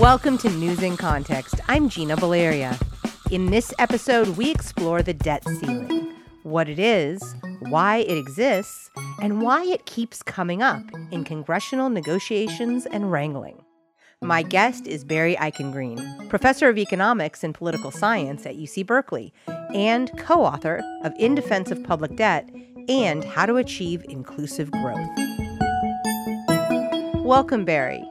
Welcome to News in Context. I'm Gina Baleria. In this episode, we explore the debt ceiling what it is, why it exists, and why it keeps coming up in congressional negotiations and wrangling. My guest is Barry Eichengreen, professor of economics and political science at UC Berkeley, and co author of In Defense of Public Debt and How to Achieve Inclusive Growth. Welcome, Barry.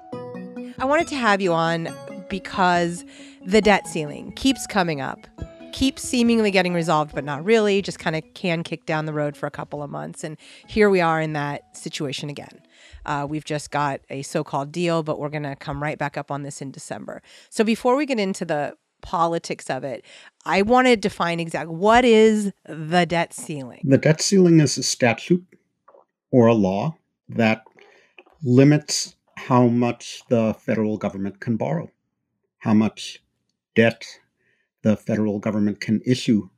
I wanted to have you on because the debt ceiling keeps coming up, keeps seemingly getting resolved, but not really, just kind of can kick down the road for a couple of months. And here we are in that situation again. Uh, we've just got a so called deal, but we're going to come right back up on this in December. So before we get into the politics of it, I want to define exactly what is the debt ceiling? The debt ceiling is a statute or a law that limits how much the federal government can borrow, how much debt the federal government can issue,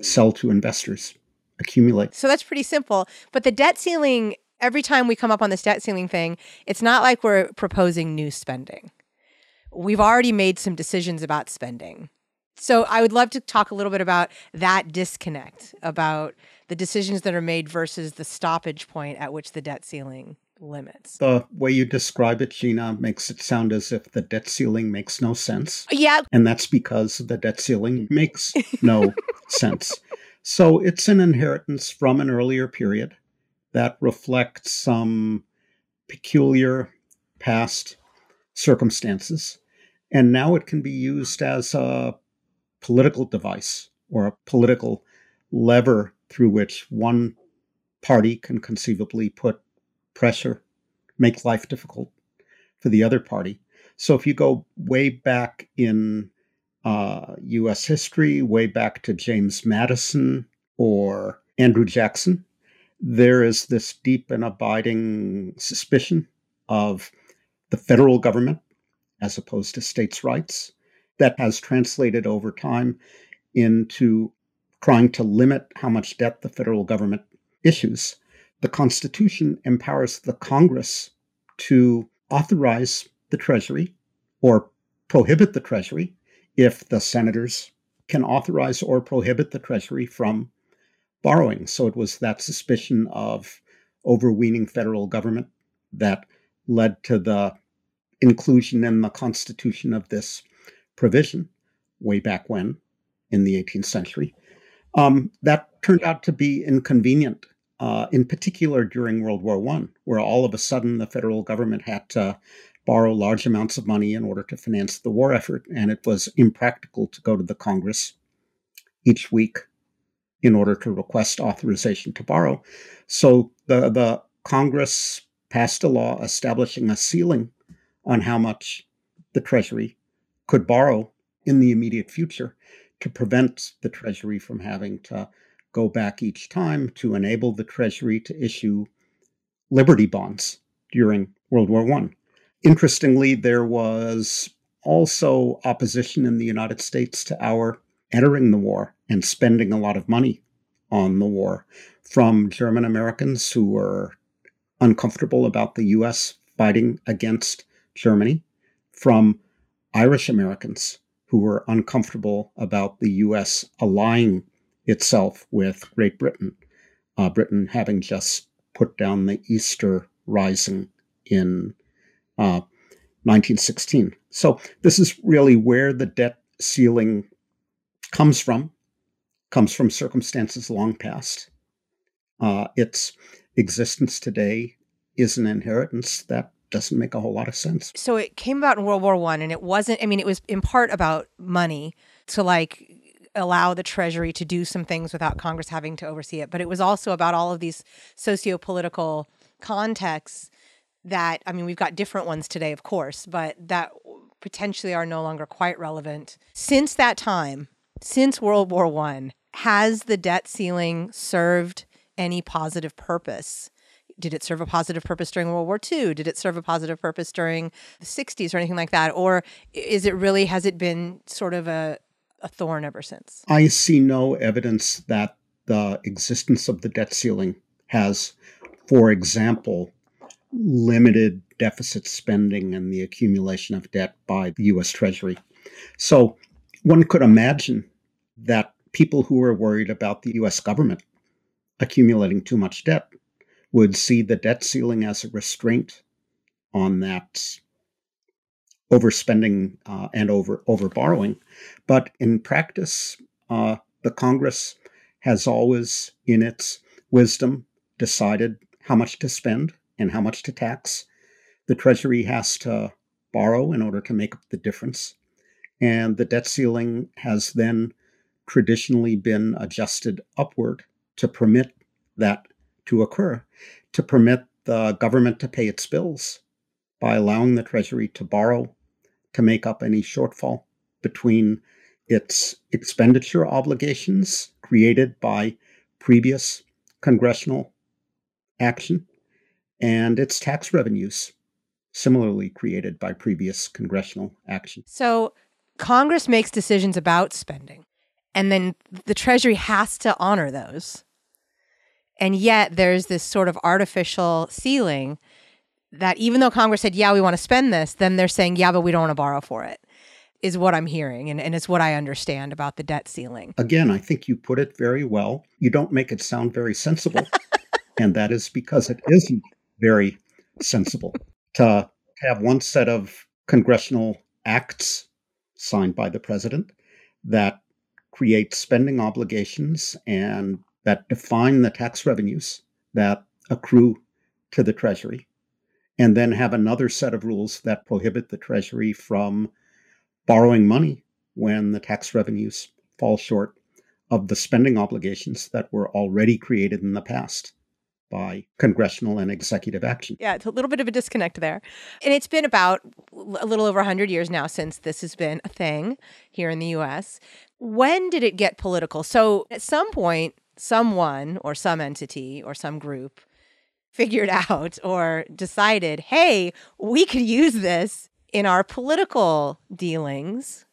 sell to investors, accumulate. So that's pretty simple. But the debt ceiling, every time we come up on this debt ceiling thing, it's not like we're proposing new spending. We've already made some decisions about spending. So I would love to talk a little bit about that disconnect, about the decisions that are made versus the stoppage point at which the debt ceiling limits. The way you describe it, Gina, makes it sound as if the debt ceiling makes no sense. Yeah. And that's because the debt ceiling makes no sense. So it's an inheritance from an earlier period that reflects some peculiar past circumstances. And now it can be used as a political device or a political lever through which one party can conceivably put pressure, make life difficult for the other party. So if you go way back in uh, U.S. history, way back to James Madison or Andrew Jackson, there is this deep and abiding suspicion of the federal government as opposed to states' rights that has translated over time into trying to limit how much debt the federal government issues the Constitution empowers the Congress to authorize the Treasury or prohibit the Treasury if the senators can authorize or prohibit the Treasury from borrowing. So it was that suspicion of overweening federal government that led to the inclusion in the Constitution of this provision way back when in the 18th century. Um, that turned out to be inconvenient uh, in particular during World War One, where all of a sudden the federal government had to borrow large amounts of money in order to finance the war effort, and it was impractical to go to the Congress each week in order to request authorization to borrow. So the the Congress passed a law establishing a ceiling on how much the Treasury could borrow in the immediate future to prevent the Treasury from having to go back each time to enable the Treasury to issue Liberty bonds during World War I. Interestingly, there was also opposition in the United States to our entering the war and spending a lot of money on the war from German Americans who were uncomfortable about the US fighting against Germany, from Irish Americans who were uncomfortable about the US allying itself with Great Britain, uh, Britain having just put down the Easter Rising in uh, 1916. So this is really where the debt ceiling comes from, comes from circumstances long past. Uh, its existence today is an inheritance that doesn't make a whole lot of sense. So it came about in World War One, and it wasn't. I mean, it was in part about money to like allow the Treasury to do some things without Congress having to oversee it. But it was also about all of these socio political contexts that, I mean, we've got different ones today, of course, but that potentially are no longer quite relevant. Since that time, since World War One, has the debt ceiling served any positive purpose? Did it serve a positive purpose during World War II? Did it serve a positive purpose during the 60s or anything like that? Or is it really, has it been sort of a, a thorn ever since. I see no evidence that the existence of the debt ceiling has, for example, limited deficit spending and the accumulation of debt by the US Treasury. So one could imagine that people who are worried about the US government accumulating too much debt would see the debt ceiling as a restraint on that overspending uh, and over over borrowing. But in practice, uh, the Congress has always, in its wisdom, decided how much to spend and how much to tax. The Treasury has to borrow in order to make up the difference. And the debt ceiling has then traditionally been adjusted upward to permit that to occur, to permit the government to pay its bills by allowing the Treasury to borrow to make up any shortfall between its expenditure obligations created by previous congressional action and its tax revenues similarly created by previous congressional action. So Congress makes decisions about spending, and then the Treasury has to honor those. And yet there's this sort of artificial ceiling that even though Congress said, yeah, we want to spend this, then they're saying, yeah, but we don't want to borrow for it, is what I'm hearing. And, and it's what I understand about the debt ceiling. Again, I think you put it very well. You don't make it sound very sensible. and that is because it isn't very sensible to have one set of congressional acts signed by the president that create spending obligations and that define the tax revenues that accrue to the Treasury and then have another set of rules that prohibit the Treasury from borrowing money when the tax revenues fall short of the spending obligations that were already created in the past by congressional and executive action. Yeah, it's a little bit of a disconnect there. And it's been about a little over 100 years now since this has been a thing here in the US. When did it get political? So at some point, someone or some entity or some group figured out or decided, hey, we could use this in our political dealings.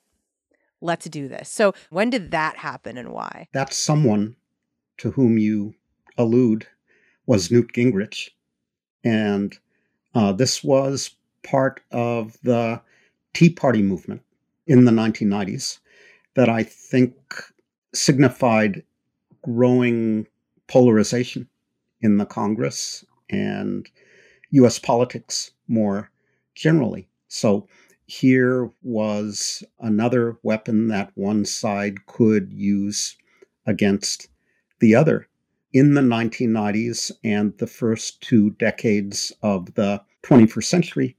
Let's do this. So, when did that happen and why? That someone to whom you allude was Newt Gingrich. And uh, this was part of the Tea Party movement in the 1990s that I think signified growing polarization in the Congress and US politics more generally. So here was another weapon that one side could use against the other. In the 1990s and the first two decades of the 21st century,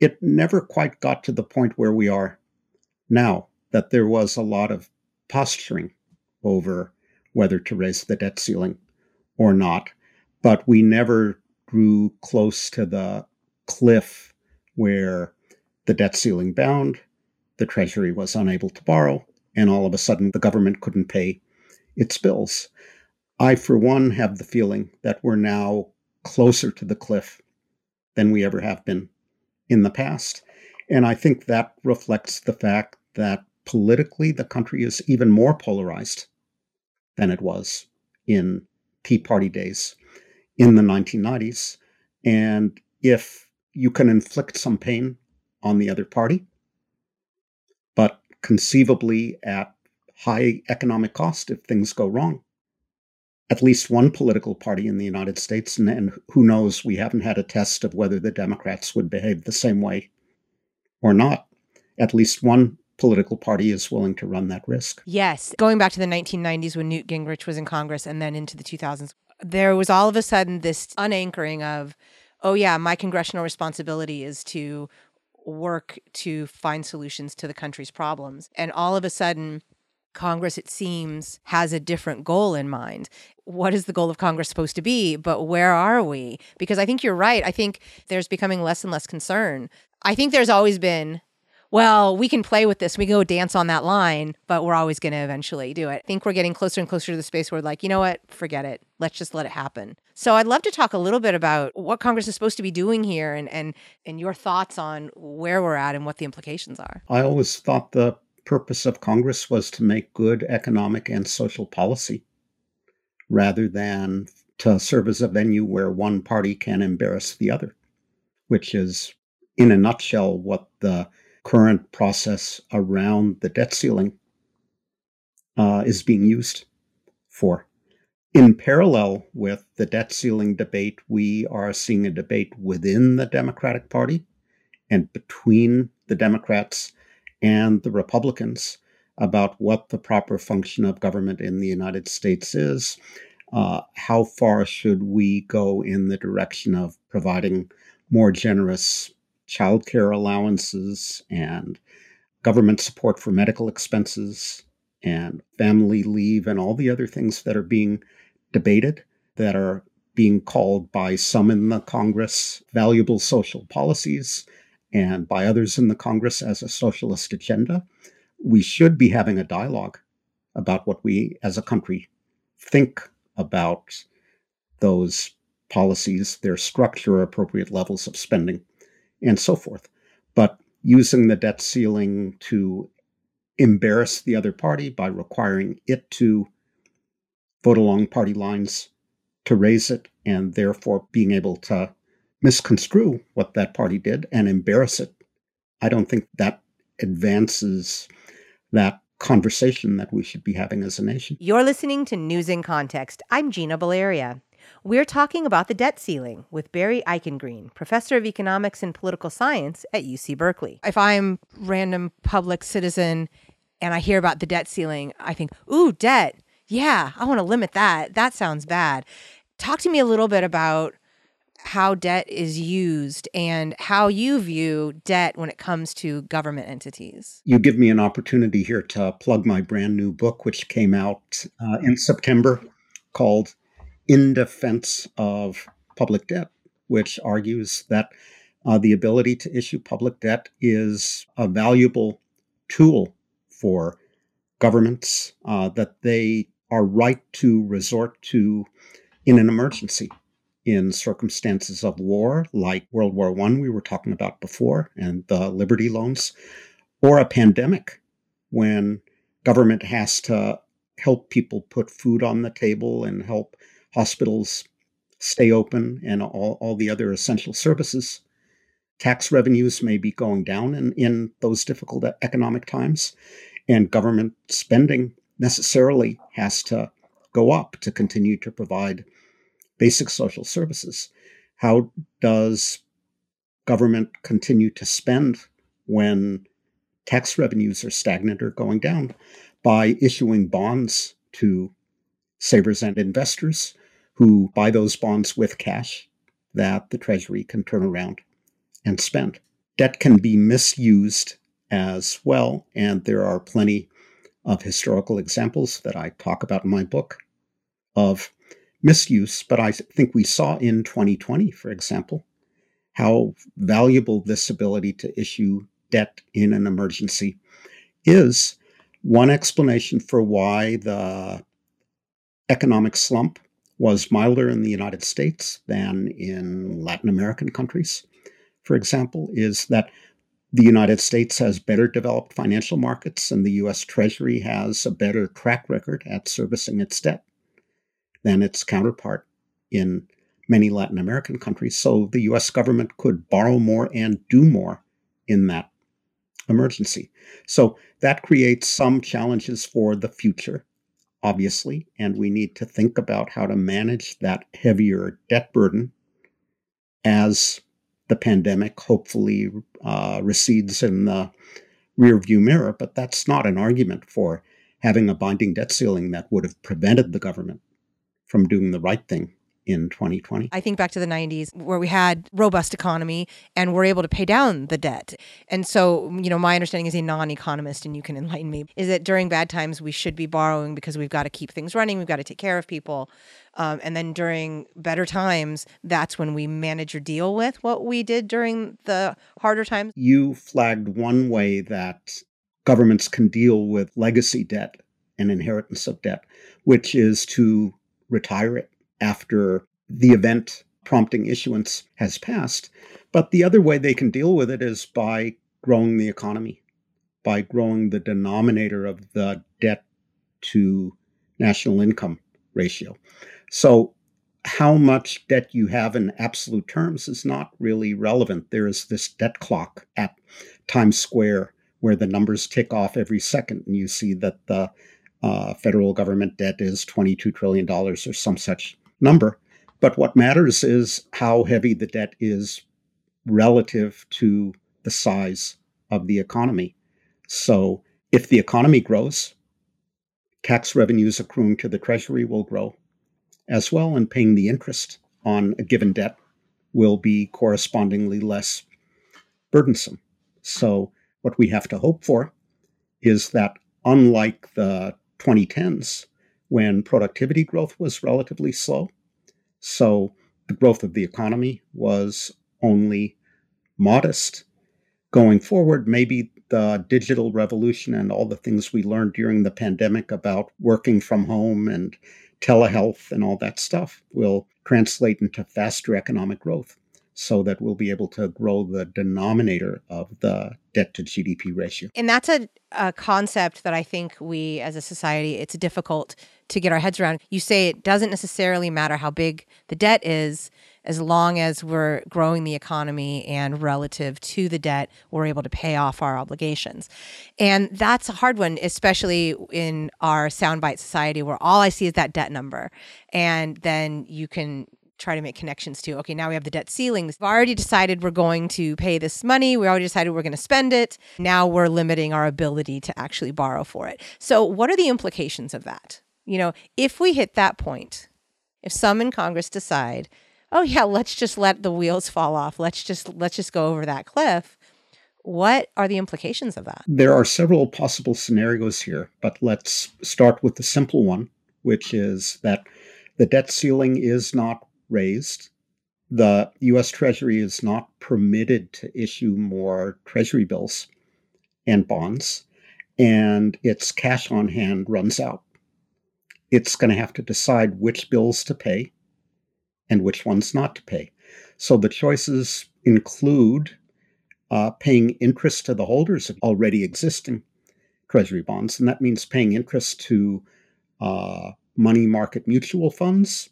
it never quite got to the point where we are now, that there was a lot of posturing over whether to raise the debt ceiling or not but we never grew close to the cliff where the debt ceiling bound, the Treasury was unable to borrow, and all of a sudden the government couldn't pay its bills. I, for one, have the feeling that we're now closer to the cliff than we ever have been in the past. And I think that reflects the fact that politically the country is even more polarized than it was in Tea Party days in the 1990s. And if you can inflict some pain on the other party, but conceivably at high economic cost if things go wrong. At least one political party in the United States, and, and, who knows, we haven't had a test of whether the Democrats would behave the same way or not. At least one political party is willing to run that risk. Yes. Going back to the 1990s when Newt Gingrich was in Congress and then into the 2000s, there was all of a sudden this unanchoring of, oh, yeah, my congressional responsibility is to work to find solutions to the country's problems. And all of a sudden, Congress, it seems, has a different goal in mind. What is the goal of Congress supposed to be? But where are we? Because I think you're right. I think there's becoming less and less concern. I think there's always been well, we can play with this. We go dance on that line, but we're always going to eventually do it. I think we're getting closer and closer to the space where, like, you know what? Forget it. Let's just let it happen. So I'd love to talk a little bit about what Congress is supposed to be doing here and, and, and your thoughts on where we're at and what the implications are. I always thought the purpose of Congress was to make good economic and social policy rather than to serve as a venue where one party can embarrass the other. which is, in a nutshell, what the current process around the debt ceiling uh, is being used for. In parallel with the debt ceiling debate, we are seeing a debate within the Democratic Party and between the Democrats and the Republicans about what the proper function of government in the United States is. Uh, how far should we go in the direction of providing more generous childcare allowances and government support for medical expenses and family leave and all the other things that are being debated that are being called by some in the Congress valuable social policies and by others in the Congress as a socialist agenda. We should be having a dialogue about what we as a country think about those policies, their structure, appropriate levels of spending, and so forth. But using the debt ceiling to embarrass the other party by requiring it to vote along party lines to raise it and therefore being able to misconstrue what that party did and embarrass it. I don't think that advances that conversation that we should be having as a nation. You're listening to News in Context. I'm Gina Baleria. We're talking about the debt ceiling with Barry Eichengreen, professor of economics and political science at UC Berkeley. If I'm random public citizen and I hear about the debt ceiling, I think, "Ooh, debt. Yeah, I want to limit that. That sounds bad." Talk to me a little bit about how debt is used and how you view debt when it comes to government entities. You give me an opportunity here to plug my brand new book, which came out uh, in September called In Defense of Public Debt, which argues that uh, the ability to issue public debt is a valuable tool for governments uh, that they are right to resort to in an emergency in circumstances of war, like World War I, we were talking about before, and the Liberty loans, or a pandemic when government has to help people put food on the table and help hospitals stay open and all, all the other essential services. Tax revenues may be going down in, in those difficult economic times, and government spending necessarily has to go up to continue to provide basic social services. How does government continue to spend when tax revenues are stagnant or going down? By issuing bonds to savers and investors who buy those bonds with cash that the Treasury can turn around and spend. Debt can be misused as well, and there are plenty of historical examples that I talk about in my book of misuse, but I think we saw in 2020, for example, how valuable this ability to issue debt in an emergency is. One explanation for why the economic slump was milder in the United States than in Latin American countries, for example, is that the United States has better developed financial markets and the US Treasury has a better track record at servicing its debt than its counterpart in many Latin American countries. So the US government could borrow more and do more in that emergency. So that creates some challenges for the future, obviously, and we need to think about how to manage that heavier debt burden as the pandemic hopefully uh, recedes in the rearview mirror. But that's not an argument for having a binding debt ceiling that would have prevented the government from doing the right thing in 2020. I think back to the 90s where we had robust economy and we're able to pay down the debt. And so, you know, my understanding as a non-economist and you can enlighten me is that during bad times we should be borrowing because we've got to keep things running, we've got to take care of people. Um, and then during better times, that's when we manage or deal with what we did during the harder times. You flagged one way that governments can deal with legacy debt and inheritance of debt, which is to retire it after the event prompting issuance has passed. But the other way they can deal with it is by growing the economy, by growing the denominator of the debt to national income ratio. So how much debt you have in absolute terms is not really relevant. There is this debt clock at Times Square where the numbers tick off every second, and you see that the uh, federal government debt is $22 trillion or some such number. But what matters is how heavy the debt is relative to the size of the economy. So if the economy grows, tax revenues accruing to the Treasury will grow as well, and paying the interest on a given debt will be correspondingly less burdensome. So, what we have to hope for is that, unlike the 2010s, when productivity growth was relatively slow, so the growth of the economy was only modest. Going forward, maybe the digital revolution and all the things we learned during the pandemic about working from home and telehealth and all that stuff will translate into faster economic growth so that we'll be able to grow the denominator of the debt to GDP ratio. And that's a, a concept that I think we as a society, it's difficult to get our heads around. You say it doesn't necessarily matter how big the debt is, as long as we're growing the economy and relative to the debt, we're able to pay off our obligations. And that's a hard one, especially in our soundbite society where all I see is that debt number. And then you can try to make connections to okay now we have the debt ceilings we've already decided we're going to pay this money we already decided we're going to spend it now we're limiting our ability to actually borrow for it so what are the implications of that you know if we hit that point if some in congress decide oh yeah, let's just let the wheels fall off. Let's just let's just go over that cliff. What are the implications of that? There are several possible scenarios here, but let's start with the simple one, which is that the debt ceiling is not raised. The US Treasury is not permitted to issue more Treasury bills and bonds, and its cash on hand runs out. It's going to have to decide which bills to pay and which ones not to pay. So the choices include uh, paying interest to the holders of already existing treasury bonds, and that means paying interest to uh, money market mutual funds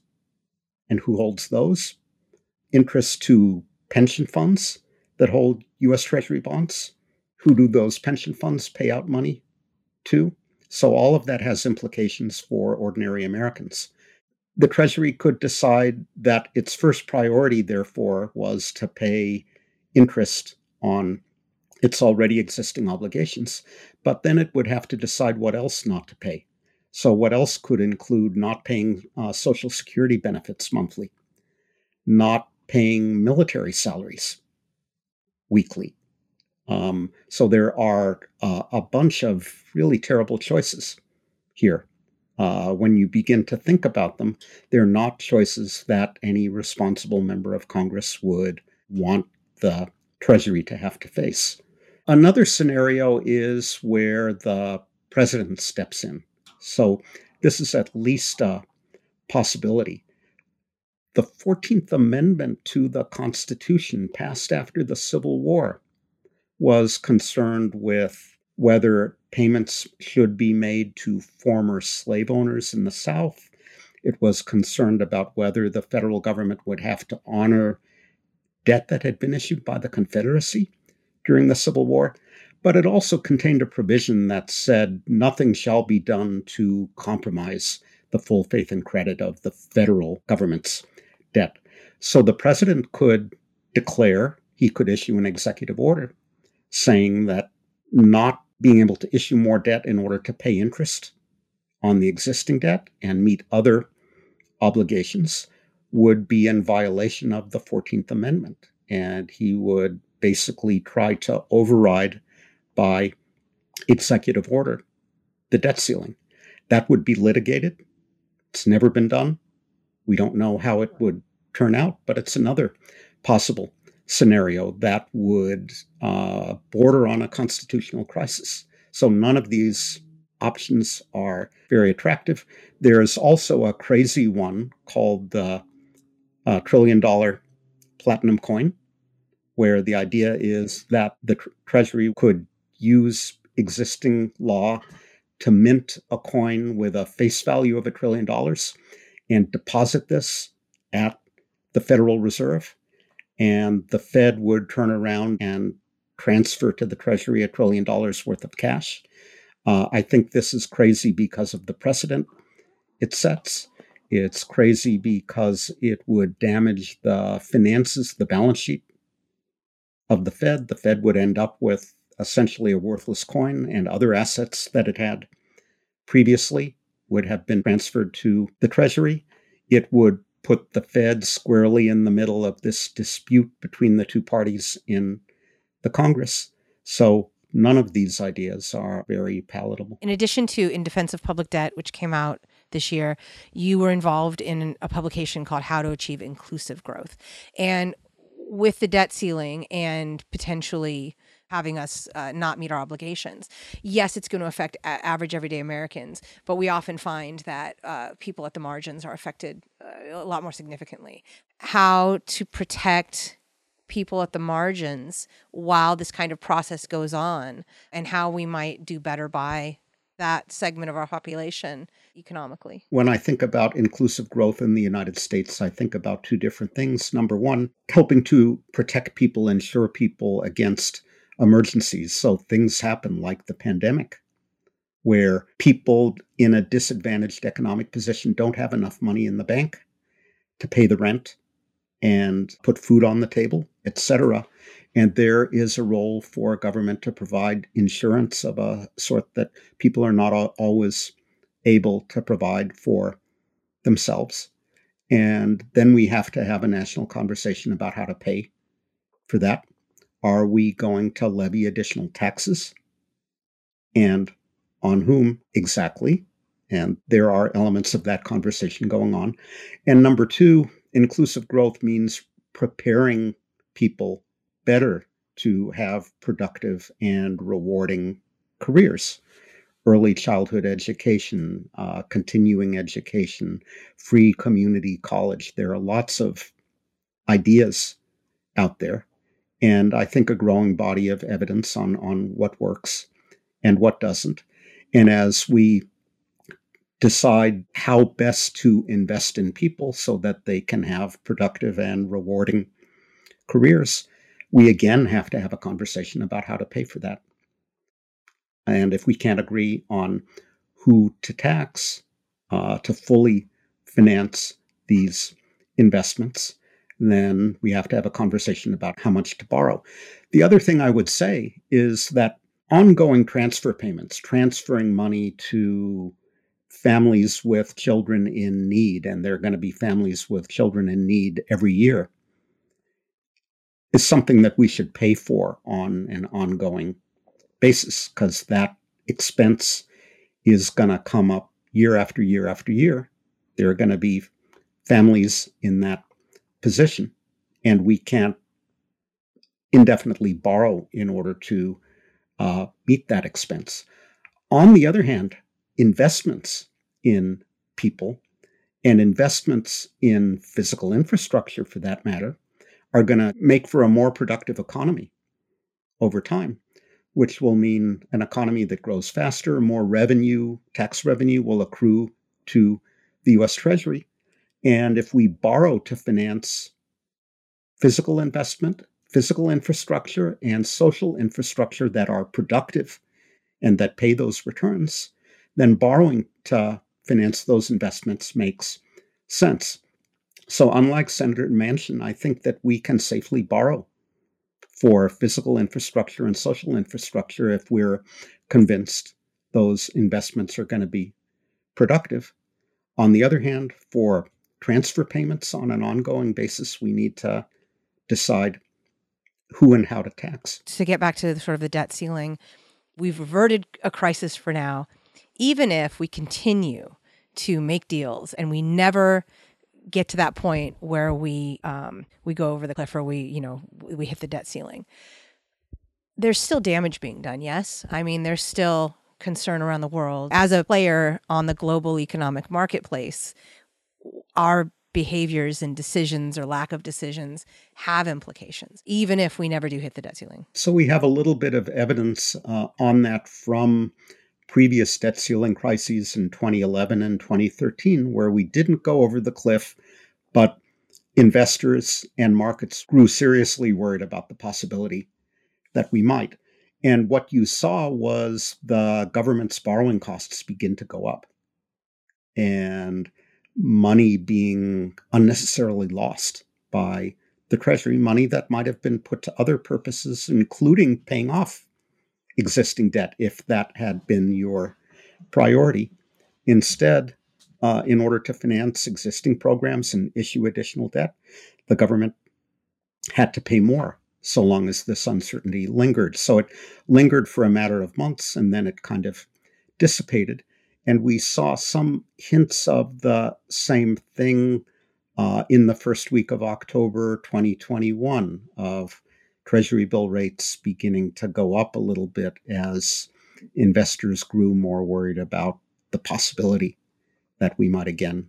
and who holds those, interest to pension funds that hold US Treasury bonds. Who do those pension funds pay out money to? So, all of that has implications for ordinary Americans the Treasury could decide that its first priority, therefore, was to pay interest on its already existing obligations. But then it would have to decide what else not to pay. So, what else could include not paying uh, Social Security benefits monthly, not paying military salaries weekly? Um, so, there are uh, a bunch of really terrible choices here uh, when you begin to think about them, they're not choices that any responsible member of Congress would want the Treasury to have to face. Another scenario is where the president steps in. So, this is at least a possibility. The 14th Amendment to the Constitution, passed after the Civil War, was concerned with whether payments should be made to former slave owners in the South. It was concerned about whether the federal government would have to honor debt that had been issued by the Confederacy during the Civil War. But it also contained a provision that said nothing shall be done to compromise the full faith and credit of the federal government's debt. So the president could declare, he could issue an executive order saying that not being able to issue more debt in order to pay interest on the existing debt and meet other obligations would be in violation of the 14th Amendment. And he would basically try to override by executive order the debt ceiling. That would be litigated. It's never been done. We don't know how it would turn out, but it's another possible scenario that would uh, border on a constitutional crisis. So none of these options are very attractive. There's also a crazy one called the uh, trillion dollar platinum coin, where the idea is that the tr- Treasury could use existing law to mint a coin with a face value of a trillion dollars and deposit this at the Federal Reserve, and the Fed would turn around and transfer to the Treasury a trillion dollars worth of cash. Uh, I think this is crazy because of the precedent it sets. It's crazy because it would damage the finances, the balance sheet of the Fed. The Fed would end up with essentially a worthless coin, and other assets that it had previously would have been transferred to the Treasury. It would put the Fed squarely in the middle of this dispute between the two parties in the Congress. So none of these ideas are very palatable. In addition to In Defense of Public Debt, which came out this year, you were involved in a publication called How to Achieve Inclusive Growth. And with the debt ceiling and potentially having us uh, not meet our obligations. Yes, it's going to affect a- average everyday Americans, but we often find that uh, people at the margins are affected uh, a lot more significantly. How to protect people at the margins while this kind of process goes on, and how we might do better by that segment of our population economically? When I think about inclusive growth in the United States, I think about two different things. Number one, helping to protect people, insure people against emergencies. So things happen like the pandemic, where people in a disadvantaged economic position don't have enough money in the bank to pay the rent and put food on the table, etc. And there is a role for government to provide insurance of a sort that people are not always able to provide for themselves. And then we have to have a national conversation about how to pay for that. Are we going to levy additional taxes? And on whom exactly? And there are elements of that conversation going on. And number two, inclusive growth means preparing people better to have productive and rewarding careers. Early childhood education, uh, continuing education, free community college. There are lots of ideas out there. And I think a growing body of evidence on, on what works and what doesn't. And as we decide how best to invest in people so that they can have productive and rewarding careers, we again have to have a conversation about how to pay for that. And if we can't agree on who to tax uh, to fully finance these investments, then we have to have a conversation about how much to borrow. The other thing I would say is that ongoing transfer payments, transferring money to families with children in need, and there are going to be families with children in need every year, is something that we should pay for on an ongoing basis because that expense is going to come up year after year after year. There are going to be families in that position, and we can't indefinitely borrow in order to uh, meet that expense. On the other hand, investments in people and investments in physical infrastructure, for that matter, are going to make for a more productive economy over time, which will mean an economy that grows faster, more revenue, tax revenue will accrue to the US Treasury. And if we borrow to finance physical investment, physical infrastructure, and social infrastructure that are productive and that pay those returns, then borrowing to finance those investments makes sense. So, unlike Senator Manchin, I think that we can safely borrow for physical infrastructure and social infrastructure if we're convinced those investments are going to be productive. On the other hand, for transfer payments on an ongoing basis, we need to decide who and how to tax. To get back to the, sort of the debt ceiling, we've averted a crisis for now. Even if we continue to make deals and we never get to that point where we um, we go over the cliff or we you know we hit the debt ceiling there's still damage being done yes i mean there's still concern around the world as a player on the global economic marketplace our behaviors and decisions or lack of decisions have implications even if we never do hit the debt ceiling so we have a little bit of evidence uh, on that from previous debt ceiling crises in 2011 and 2013, where we didn't go over the cliff, but investors and markets grew seriously worried about the possibility that we might. And what you saw was the government's borrowing costs begin to go up and money being unnecessarily lost by the Treasury, money that might have been put to other purposes, including paying off existing debt if that had been your priority. Instead, uh, in order to finance existing programs and issue additional debt, the government had to pay more so long as this uncertainty lingered. So it lingered for a matter of months and then it kind of dissipated. And we saw some hints of the same thing uh, in the first week of October 2021 of Treasury bill rates beginning to go up a little bit as investors grew more worried about the possibility that we might again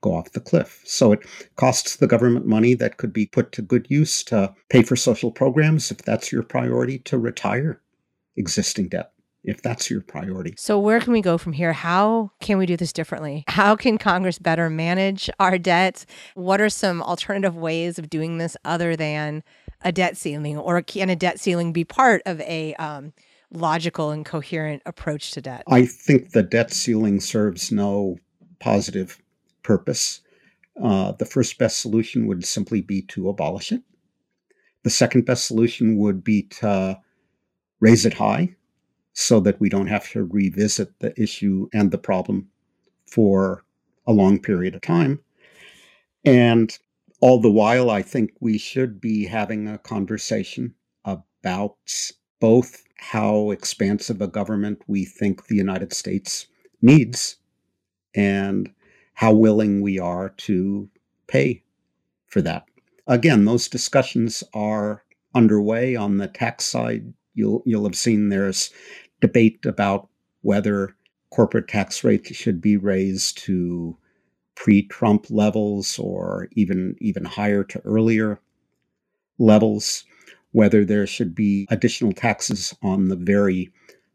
go off the cliff. So it costs the government money that could be put to good use to pay for social programs if that's your priority, to retire existing debt if that's your priority. So, where can we go from here? How can we do this differently? How can Congress better manage our debt? What are some alternative ways of doing this other than a debt ceiling? Or can a debt ceiling be part of a um, logical and coherent approach to debt? I think the debt ceiling serves no positive purpose. Uh, the first best solution would simply be to abolish it. The second best solution would be to raise it high so that we don't have to revisit the issue and the problem for a long period of time. And all the while, I think we should be having a conversation about both how expansive a government we think the United States needs and how willing we are to pay for that. Again, those discussions are underway on the tax side. You'll you'll have seen there's debate about whether corporate tax rates should be raised to pre-Trump levels or even even higher to earlier levels, whether there should be additional taxes on the very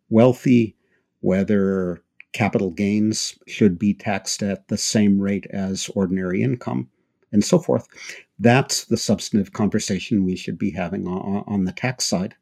wealthy, whether capital gains should be taxed at the same rate as ordinary income, and so forth. That's the substantive conversation we should be having on, on the tax side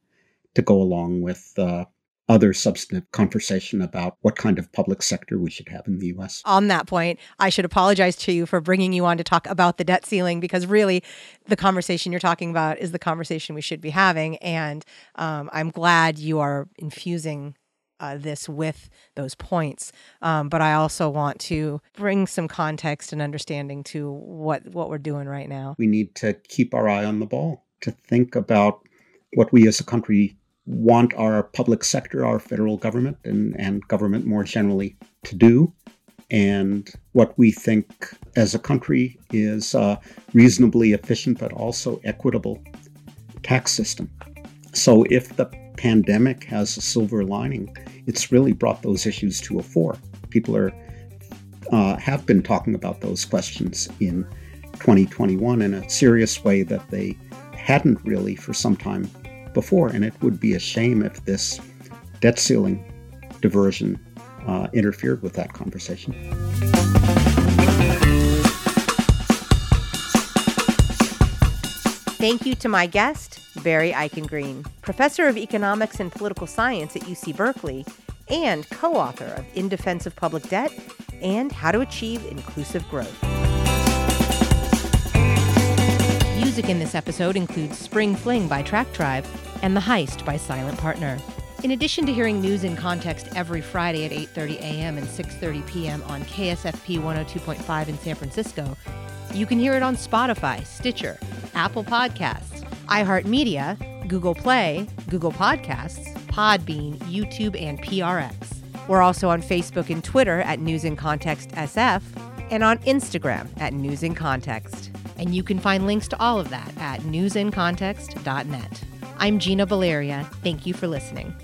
to go along with uh, other substantive conversation about what kind of public sector we should have in the US. On that point, I should apologize to you for bringing you on to talk about the debt ceiling because really the conversation you're talking about is the conversation we should be having. And um, I'm glad you are infusing. Uh, this with those points, um, but I also want to bring some context and understanding to what what we're doing right now. We need to keep our eye on the ball to think about what we as a country want our public sector, our federal government, and, and government more generally to do. And what we think as a country is a reasonably efficient but also equitable tax system. So if the pandemic has a silver lining, it's really brought those issues to a fore. People are uh, have been talking about those questions in 2021 in a serious way that they hadn't really for some time before. And it would be a shame if this debt ceiling diversion uh, interfered with that conversation. Thank you to my guest, Barry Eichengreen, professor of economics and political science at UC Berkeley and co author of In Defense of Public Debt and How to Achieve Inclusive Growth. Music in this episode includes Spring Fling by Track Tribe and The Heist by Silent Partner. In addition to hearing news in context every Friday at 8:30 a.m. and 6:30 p.m. on KSFP 102.5 in San Francisco, you can hear it on Spotify, Stitcher, Apple Podcasts, iHeartMedia, Google Play, Google Podcasts, Podbean, YouTube, and PRX. We're also on Facebook and Twitter at News in Context SF and on Instagram at News in Context. And you can find links to all of that at newsincontext.net. I'm Gina Baleria. Thank you for listening.